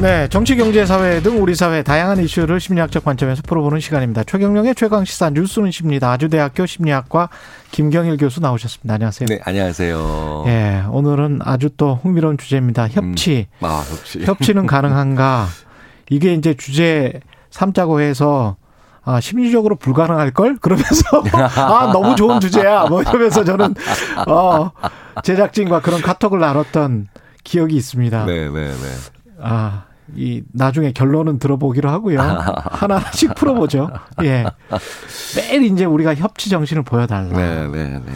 네, 정치, 경제, 사회 등 우리 사회 다양한 이슈를 심리학적 관점에서 풀어보는 시간입니다. 최경령의 최강 시사 뉴스는 십니다. 아주대학교 심리학과 김경일 교수 나오셨습니다. 안녕하세요. 네, 안녕하세요. 예, 오늘은 아주 또 흥미로운 주제입니다. 협치. 음, 아, 협치. 협치는 가능한가? 이게 이제 주제 삼자고 해서 아, 심리적으로 불가능할 걸? 그러면서 아, 너무 좋은 주제야. 뭐 이러면서 저는 어, 제작진과 그런 카톡을 나눴던 기억이 있습니다. 네, 네, 네. 아, 이 나중에 결론은 들어보기로 하고요. 하나하나씩 풀어보죠. 예. 매일 이제 우리가 협치 정신을 보여달라. 네, 네, 네.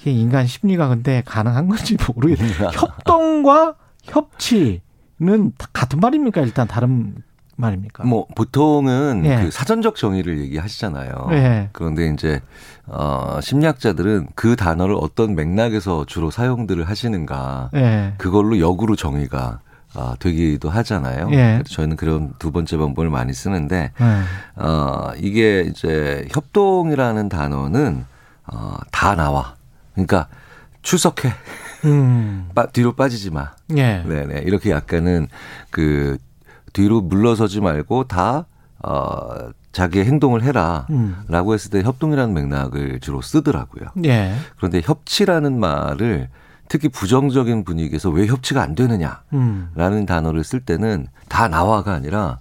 이게 인간 심리가 근데 가능한 건지 모르겠어요. 협동과 협치는 같은 말입니까? 일단 다른 말입니까? 뭐 보통은 예. 그 사전적 정의를 얘기하시잖아요. 예. 그런데 이제 어 심리학자들은 그 단어를 어떤 맥락에서 주로 사용들을 하시는가 예. 그걸로 역으로 정의가 아, 되기도 하잖아요. 예. 저희는 그런 두 번째 방법을 많이 쓰는데 예. 어 이게 이제 협동이라는 단어는 어 다 나와. 그러니까 출석해. 음. 빠, 뒤로 빠지지 마. 예. 네네. 이렇게 약간은 그 뒤로 물러서지 말고 다, 어, 자기의 행동을 해라. 음. 라고 했을 때 협동이라는 맥락을 주로 쓰더라고요. 예. 그런데 협치라는 말을 특히 부정적인 분위기에서 왜 협치가 안 되느냐. 음. 라는 단어를 쓸 때는 다 나와가 아니라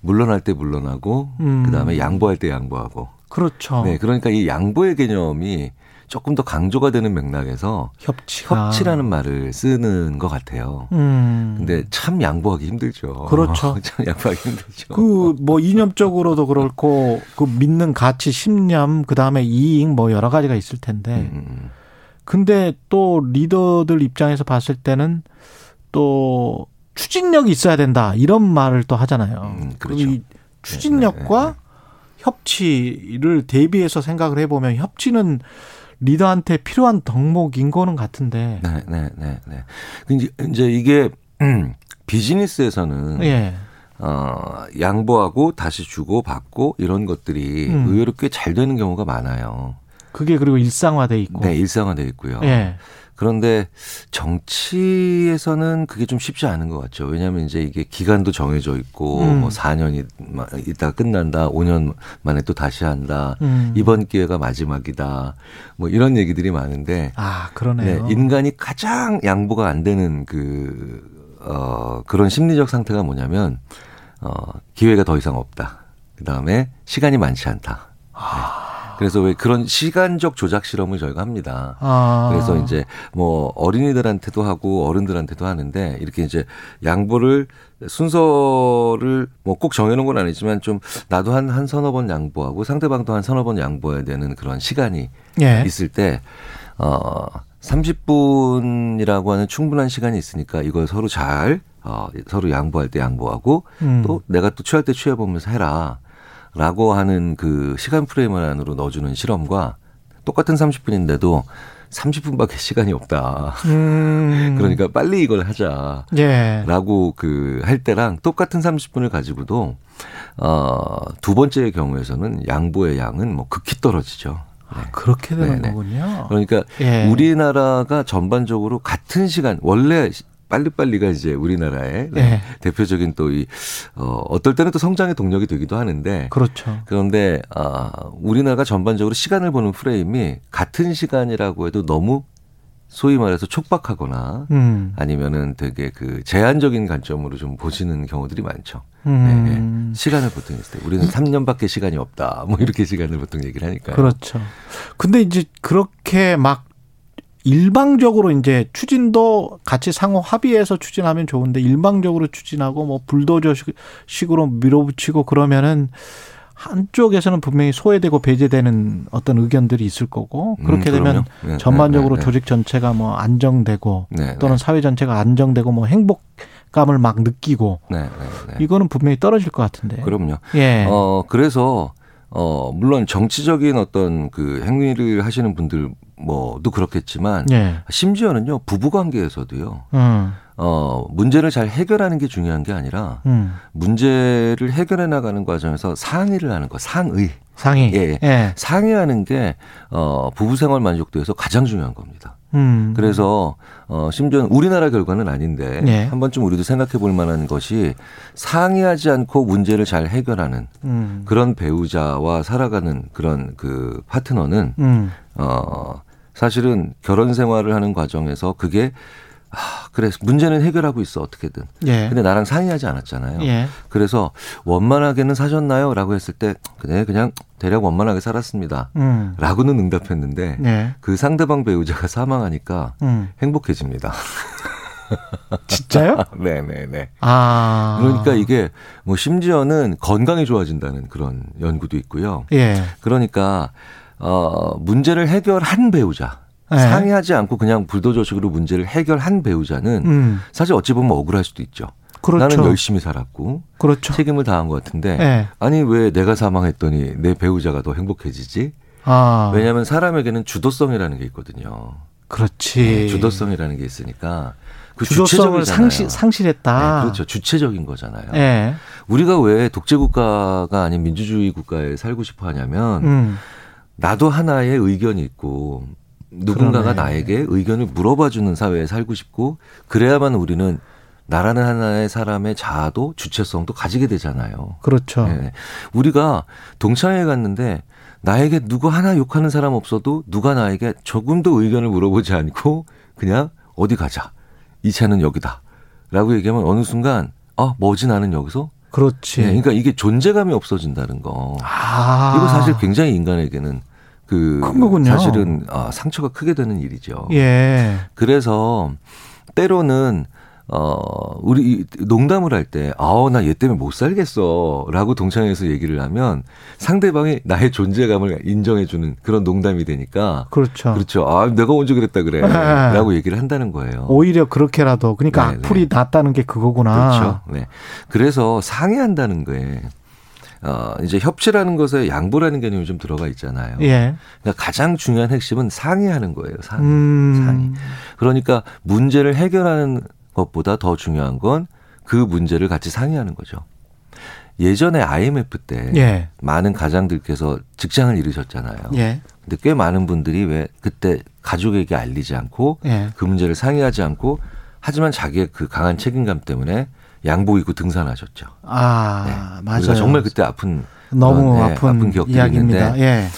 물러날 때 물러나고 음. 그다음에 양보할 때 양보하고. 그렇죠. 네. 그러니까 이 양보의 개념이 조금 더 강조가 되는 맥락에서 협치가. 협치라는 말을 쓰는 것 같아요. 음. 근데 참 양보하기 힘들죠. 그렇죠. 참 양보하기 힘들죠. 그 뭐 이념적으로도 그렇고 그 믿는 가치, 신념, 그 다음에 이익 뭐 여러 가지가 있을 텐데. 음, 음. 근데 또 리더들 입장에서 봤을 때는 또 추진력이 있어야 된다 이런 말을 또 하잖아요. 음, 그렇죠. 이 추진력과 네, 네, 협치를 대비해서 생각을 해보면 협치는 리더한테 필요한 덕목인 거는 같은데. 네, 네, 네, 네. 이제, 이제 이게 음, 비즈니스에서는 예. 어, 양보하고 다시 주고 받고 이런 것들이 음. 의외로 꽤 잘 되는 경우가 많아요. 그게 그리고 일상화돼 있고. 네, 일상화돼 있고요. 예. 그런데 정치에서는 그게 좀 쉽지 않은 것 같죠. 왜냐하면 이제 이게 기간도 정해져 있고 음. 뭐 4년이 있다가 끝난다, 5년 만에 또 다시 한다, 음. 이번 기회가 마지막이다, 뭐 이런 얘기들이 많은데 아 네, 그러네요. 인간이 가장 양보가 안 되는 그, 어, 그런 심리적 상태가 뭐냐면, 어, 기회가 더 이상 없다. 그 다음에 시간이 많지 않다. 네. 그래서 왜 그런 시간적 조작 실험을 저희가 합니다. 아. 그래서 이제 뭐 어린이들한테도 하고 어른들한테도 하는데 이렇게 이제 양보를 순서를 뭐 꼭 정해놓은 건 아니지만 좀 나도 한, 한 서너 번 양보하고 상대방도 한 서너 번 양보해야 되는 그런 시간이 예. 있을 때, 어, 30분이라고 하는 충분한 시간이 있으니까 이걸 서로 잘, 어, 서로 양보할 때 양보하고 음. 또 내가 또 취할 때 취해보면서 해라. 라고 하는 그 시간 프레임 안으로 넣어주는 실험과 똑같은 30분인데도 30분밖에 시간이 없다. 음. 그러니까 빨리 이걸 하자. 예. 라고 그 할 때랑 똑같은 30분을 가지고도 어, 두 번째의 경우에서는 양보의 양은 뭐 극히 떨어지죠. 네. 아, 그렇게 되는 네네. 거군요. 그러니까 예. 우리나라가 전반적으로 같은 시간 원래 빨리빨리가 이제 우리나라의 네, 예. 대표적인 또 이 어, 어떨 때는 또 성장의 동력이 되기도 하는데 그렇죠. 그런데 아 우리나라가 전반적으로 시간을 보는 프레임이 같은 시간이라고 해도 너무 소위 말해서 촉박하거나 음. 아니면은 되게 그 제한적인 관점으로 좀 보시는 경우들이 많죠. 음. 네. 시간을 보통 있을 때 우리는 3년밖에 시간이 없다. 뭐 이렇게 시간을 보통 얘기를 하니까요. 그렇죠. 근데 이제 그렇게 막 일방적으로 이제 추진도 같이 상호 합의해서 추진하면 좋은데 일방적으로 추진하고 뭐 불도저식으로 밀어붙이고 그러면은 한쪽에서는 분명히 소외되고 배제되는 어떤 의견들이 있을 거고 그렇게 음, 되면 그럼요. 네, 전반적으로 네, 네, 조직 전체가 뭐 안정되고 네, 또는 사회 전체가 안정되고 뭐 행복 감을 막 느끼고 네, 네, 네. 이거는 분명히 떨어질 것 같은데. 그럼요. 예. 어 그래서 어, 물론 정치적인 어떤 그 행위를 하시는 분들 뭐도 그렇겠지만 예. 심지어는요 부부 관계에서도요. 음. 어, 문제를 잘 해결하는 게 중요한 게 아니라 음. 문제를 해결해 나가는 과정에서 상의를 하는 거, 상의. 상의. 예. 예. 상의하는 게 어, 부부 생활 만족도에서 가장 중요한 겁니다. 음. 그래서 어 심지어는 우리나라 결과는 아닌데 네. 한 번쯤 우리도 생각해 볼 만한 것이 상의하지 않고 문제를 잘 해결하는 음. 그런 배우자와 살아가는 그런 그 파트너는 음. 어 사실은 결혼 생활을 하는 과정에서 그게 아 그래 문제는 해결하고 있어 어떻게든 예. 근데 나랑 상의하지 않았잖아요. 예. 그래서 원만하게는 사셨나요? 라고 했을 때 그냥 그냥 대략 원만하게 살았습니다. 음. 라고는 응답했는데 예. 그 상대방 배우자가 사망하니까 음. 행복해집니다. 진짜요? 네네네. 아. 그러니까 이게 뭐 심지어는 건강이 좋아진다는 그런 연구도 있고요. 예. 그러니까 어 문제를 해결한 배우자 예. 상의하지 않고 그냥 불도저식으로 문제를 해결한 배우자는 음. 사실 어찌 보면 억울할 수도 있죠. 그렇죠. 나는 열심히 살았고 그렇죠. 책임을 다한 것 같은데 예. 아니 왜 내가 사망했더니 내 배우자가 더 행복해지지? 아. 왜냐하면 사람에게는 주도성이라는 게 있거든요. 그렇지. 네, 주도성이라는 게 있으니까 그 주도성을. 상실, 상실했다. 네, 그렇죠. 주체적인 거잖아요. 예. 우리가 왜 독재 국가가 아닌 민주주의 국가에 살고 싶어 하냐면 음. 나도 하나의 의견이 있고 누군가가 그러네. 나에게 의견을 물어봐 주는 사회에 살고 싶고 그래야만 우리는 나라는 하나의 사람의 자아도 주체성도 가지게 되잖아요. 그렇죠. 예. 우리가 동창회 갔는데 나에게 누구 하나 욕하는 사람 없어도 누가 나에게 조금도 의견을 물어보지 않고 그냥 어디 가자. 이 차는 여기다. 라고 얘기하면 어느 순간 아, 뭐지 나는 여기서? 그렇지. 예, 그러니까 이게 존재감이 없어진다는 거. 아. 이거 사실 굉장히 인간에게는 그큰 거군요. 사실은 아, 상처가 크게 되는 일이죠. 예. 그래서 때로는 어 우리 농담을 할 때 아우 나 얘 때문에 못 살겠어라고 동창회에서 얘기를 하면 상대방이 나의 존재감을 인정해 주는 그런 농담이 되니까 그렇죠. 그렇죠. 아 내가 언제 그랬다 그래라고 얘기를 한다는 거예요. 오히려 그렇게라도 그러니까 네, 악플이 네. 낫다는 게 그거구나. 그렇죠. 네. 그래서 상의한다는 거에 어 이제 협치라는 것에 양보라는 개념이 좀 들어가 있잖아요. 예. 그러니까 가장 중요한 핵심은 상의하는 거예요. 상의. 음. 상의. 그러니까 문제를 해결하는 것보다 더 중요한 건 그 문제를 같이 상의하는 거죠. 예전에 IMF 때 예. 많은 가장들께서 직장을 잃으셨잖아요. 예. 근데 꽤 많은 분들이 왜 그때 가족에게 알리지 않고 예. 그 문제를 상의하지 않고 하지만 자기의 그 강한 책임감 때문에 양복 입고 등산하셨죠. 아, 네. 맞아요. 우리가 정말 그때 아픈 너무 그런, 네, 아픈, 아픈 기억들이 이야기입니다. 있는데 예.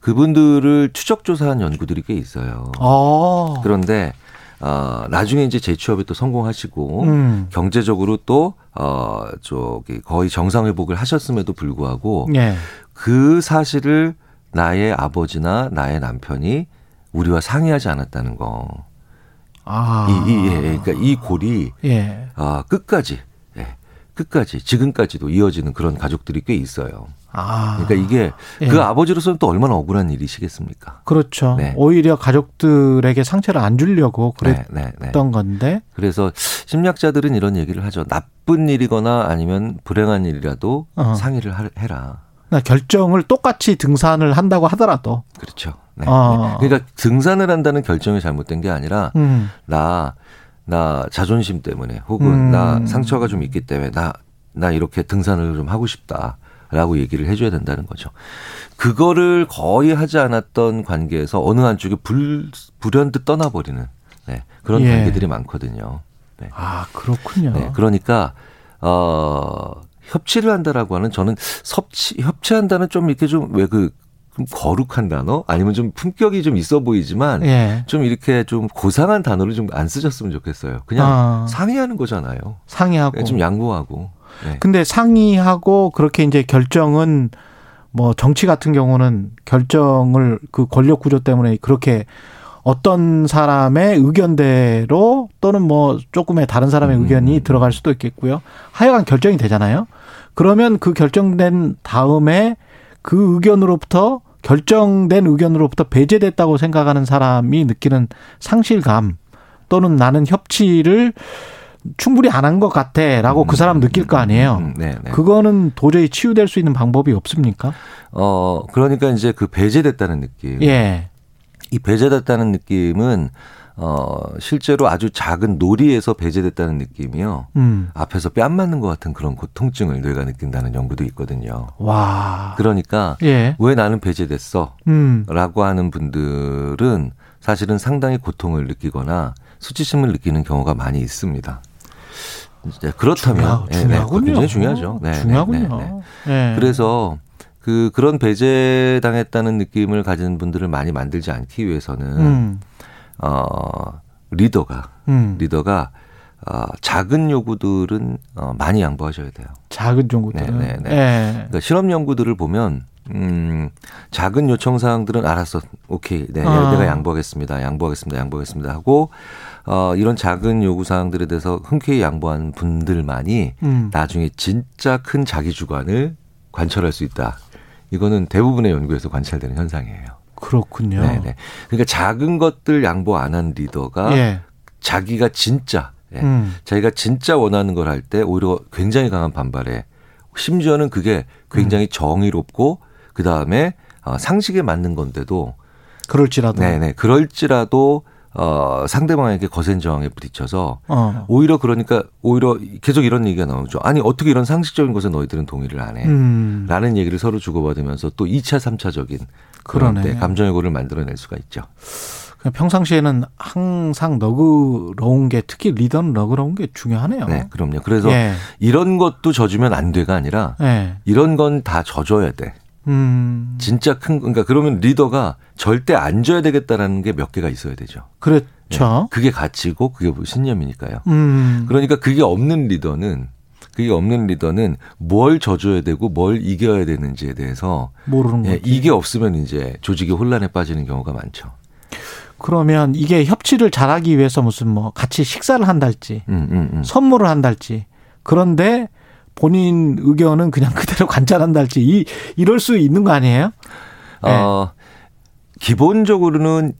그분들을 추적 조사한 연구들이 꽤 있어요. 어. 그런데 어, 나중에 이제 재취업에 또 성공하시고 음. 경제적으로 또 어, 저기 거의 정상 회복을 하셨음에도 불구하고 예. 그 사실을 나의 아버지나 나의 남편이 우리와 상의하지 않았다는 거. 아. 이, 이, 예, 예. 그러니까 이 골이 예. 아, 끝까지, 예, 끝까지, 지금까지도 이어지는 그런 가족들이 꽤 있어요. 아. 그러니까 이게 예. 그 아버지로서는 또 얼마나 억울한 일이시겠습니까? 그렇죠. 네. 오히려 가족들에게 상처를 안 주려고 그랬던 네, 네, 네. 건데. 그래서 심리학자들은 이런 얘기를 하죠. 나쁜 일이거나 아니면 불행한 일이라도 어. 상의를 하- 해라. 나 결정을 똑같이 등산을 한다고 하더라도. 그렇죠. 네. 어. 그러니까 등산을 한다는 결정이 잘못된 게 아니라 음. 나, 나 자존심 때문에 혹은 음. 나 상처가 좀 있기 때문에 나, 나 이렇게 등산을 좀 하고 싶다. 라고 얘기를 해줘야 된다는 거죠. 그거를 거의 하지 않았던 관계에서 어느 한쪽이 불, 불현듯 떠나버리는 네, 그런 예. 관계들이 많거든요. 네. 아, 그렇군요. 네, 그러니까 어 협치를 한다라고 하는 저는 섭치 협치한다는 좀 이렇게 좀 왜 그 거룩한 단어 아니면 좀 품격이 좀 있어 보이지만 예. 좀 이렇게 좀 고상한 단어를 좀 안 쓰셨으면 좋겠어요. 그냥 아. 상의하는 거잖아요. 상의하고. 좀 양보하고. 네. 근데 상의하고 그렇게 이제 결정은 뭐 정치 같은 경우는 결정을 그 권력 구조 때문에 그렇게 어떤 사람의 의견대로 또는 뭐 조금의 다른 사람의 음. 의견이 들어갈 수도 있겠고요. 하여간 결정이 되잖아요. 그러면 그 결정된 다음에 그 의견으로부터 결정된 의견으로부터 배제됐다고 생각하는 사람이 느끼는 상실감 또는 나는 협치를 충분히 안 한 것 같아라고 그 사람 느낄 거 아니에요. 음, 네, 네. 그거는 도저히 치유될 수 있는 방법이 없습니까? 어, 그러니까 이제 그 배제됐다는 느낌. 예. 이 배제됐다는 느낌은 어, 실제로 아주 작은 놀이에서 배제됐다는 느낌이요. 음. 앞에서 뺨 맞는 것 같은 그런 고통증을 뇌가 느낀다는 연구도 있거든요. 와. 그러니까 예. 왜 나는 배제됐어? 음. 라고 하는 분들은 사실은 상당히 고통을 느끼거나 수치심을 느끼는 경우가 많이 있습니다. 이제 그렇다면 중요하- 예, 네, 중요하군요. 굉장히 중요하죠. 네, 네, 중요하군요. 네, 네. 예. 그래서 그 그런 배제당했다는 느낌을 가진 분들을 많이 만들지 않기 위해서는 음. 어 리더가 음. 리더가 어 작은 요구들은 어 많이 양보하셔야 돼요. 작은 정도들은. 네, 네, 네. 예. 그러니까 실험 연구들을 보면 음 작은 요청 사항들은 알았어. 오케이. 네. 아. 내가 양보하겠습니다. 양보하겠습니다. 양보하겠습니다 하고 어 이런 작은 요구 사항들에 대해서 흔쾌히 양보한 분들만이 음. 나중에 진짜 큰 자기 주관을 관철할 수 있다. 이거는 대부분의 연구에서 관찰되는 현상이에요. 그렇군요. 네네. 그러니까 작은 것들 양보 안 한 리더가 예. 자기가 진짜 예, 음. 자기가 진짜 원하는 걸 할 때 오히려 굉장히 강한 반발에 심지어는 그게 굉장히 음. 정의롭고 그 다음에 어, 상식에 맞는 건데도 그럴지라도. 네네 그럴지라도 어, 상대방에게 거센 저항에 부딪혀서 어. 오히려 그러니까 오히려 계속 이런 얘기가 나오죠. 아니 어떻게 이런 상식적인 것에 너희들은 동의를 안 해? 음. 라는 얘기를 서로 주고받으면서 또 2차, 3차적인 그러네. 그런 때 감정의 고를 만들어낼 수가 있죠. 그냥 평상시에는 항상 너그러운 게 특히 리더는 너그러운 게 중요하네요. 네, 그럼요. 그래서 예. 이런 것도 져주면 안 돼가 아니라 예. 이런 건 다 져줘야 돼. 음. 진짜 큰 그러니까 그러면 리더가 절대 안 져야 되겠다라는 게 몇 개가 있어야 되죠. 그렇죠. 예, 그게 가치고 그게 뭐 신념이니까요. 음. 그러니까 그게 없는 리더는 그게 없는 리더는 뭘 져줘야 되고 뭘 이겨야 되는지에 대해서 모르는 예, 거지. 이게 없으면 이제 조직이 혼란에 빠지는 경우가 많죠. 그러면 이게 협치를 잘하기 위해서 무슨 뭐 같이 식사를 한달지 음, 음, 음. 선물을 한달지 그런데 본인 의견은 그냥 그대로 관찰한달지 이 이럴 수 있는 거 아니에요? 네. 어, 기본적으로는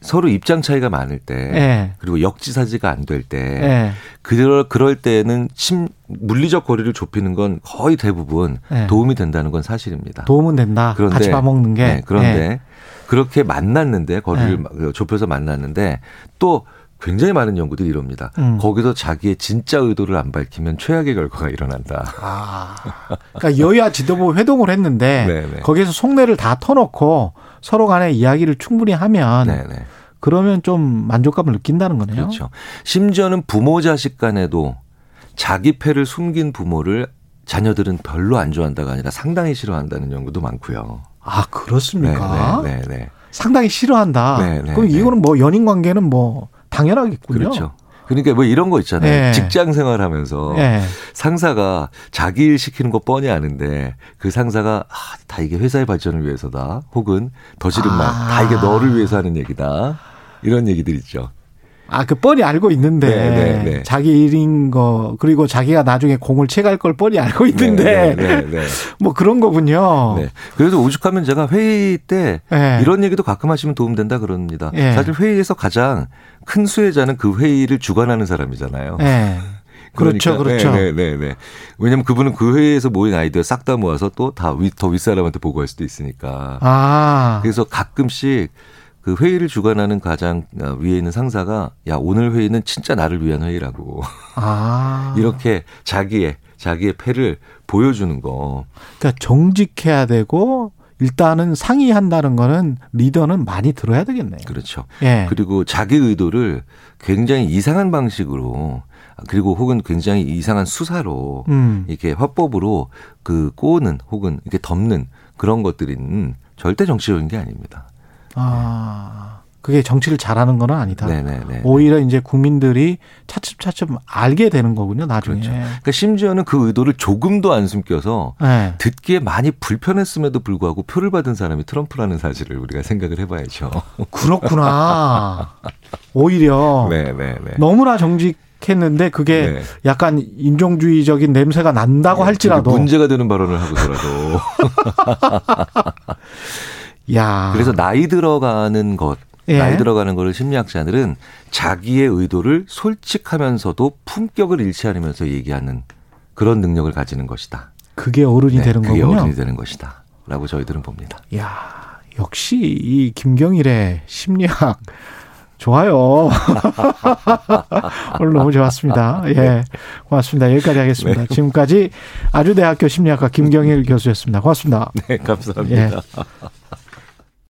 서로 입장 차이가 많을 때 예. 그리고 역지사지가 안 될때 예. 그럴 그럴 때는 심 물리적 거리를 좁히는 건 거의 대부분 네. 도움이 된다는 건 사실입니다. 도움은 된다. 그런데 같이 밥 먹는 게. 네, 그런데 예. 그렇게 만났는데 거리를 좁혀서 만났는데 또 굉장히 많은 연구들이 이럽니다. 음. 거기서 자기의 진짜 의도를 안 밝히면 최악의 결과가 일어난다. 아. 그러니까 여야 지도부 회동을 했는데 네, 네. 거기에서 속내를 다 터놓고 서로 간에 이야기를 충분히 하면 네네. 그러면 좀 만족감을 느낀다는 거네요. 그렇죠. 심지어는 부모 자식 간에도 자기 패를 숨긴 부모를 자녀들은 별로 안 좋아한다가 아니라 상당히 싫어한다는 연구도 많고요. 아 그렇습니까? 네, 네, 네. 상당히 싫어한다. 네, 네, 그럼 네. 이거는 뭐 연인 관계는 뭐 당연하겠군요. 그렇죠. 그러니까 뭐 이런 거 있잖아요. 네. 직장 생활하면서 예. 상사가 자기 일 시키는 거 뻔히 아는데 그 상사가 아, 다 이게 회사의 발전을 위해서다. 혹은 더 싫은 말, 아. 다 이게 너를 위해서 하는 얘기다. 이런 얘기들 있죠. 아, 그 뻔히 알고 있는데 네, 네, 네. 자기 일인 거 그리고 자기가 나중에 공을 채갈 걸 뻔히 알고 있는데 네, 네, 네, 네. 뭐 그런 거군요. 네. 그래서 오죽하면 제가 회의 때 네. 이런 얘기도 가끔 하시면 도움된다 그럽니다. 네. 사실 회의에서 가장 큰 수혜자는 그 회의를 주관하는 사람이잖아요. 네. 그렇죠, 그러니까, 그렇죠. 네, 네, 네. 왜냐면 그분은 그 회의에서 모인 아이디어 싹 다 모아서 또 다 더 윗사람한테 보고할 수도 있으니까. 아, 그래서 가끔씩 그 회의를 주관하는 가장 어, 위에 있는 상사가 야 오늘 회의는 진짜 나를 위한 회의라고 아. 이렇게 자기의 자기의 패를 보여주는 거. 그러니까 정직해야 되고 일단은 상의한다는 거는 리더는 많이 들어야 되겠네요. 그렇죠. 예. 그리고 자기 의도를 굉장히 이상한 방식으로 그리고 혹은 굉장히 이상한 수사로 음. 이렇게 화법으로 그 꼬는 혹은 이렇게 덮는 그런 것들은 절대 정치적인 게 아닙니다. 아, 그게 정치를 잘하는 건 아니다. 네네네. 오히려 이제 국민들이 차츰차츰 알게 되는 거군요, 나중에. 그렇죠. 그러니까 심지어는 그 의도를 조금도 안 숨겨서 네. 듣기에 많이 불편했음에도 불구하고 표를 받은 사람이 트럼프라는 사실을 우리가 생각을 해봐야죠. 그렇구나. 오히려 네네네. 너무나 정직 했는데 그게 네. 약간 인종주의적인 냄새가 난다고 할지라도. 문제가 되는 발언을 하고서라도 야. 그래서 나이 들어가는 것 예. 나이 들어가는 거를 심리학자들은 자기의 의도를 솔직하면서도 품격을 잃지 않으면서 얘기하는 그런 능력을 가지는 것이다. 그게 어른이 네, 되는 그게 거군요. 어른이 되는 것이다. 라고 저희들은 봅니다. 야, 역시 이 김경일의 심리학 좋아요. 오늘 너무 좋았습니다. 예. 고맙습니다. 여기까지 하겠습니다. 네. 지금까지 아주대학교 심리학과 김경일 교수였습니다. 고맙습니다. 네, 감사합니다. 예.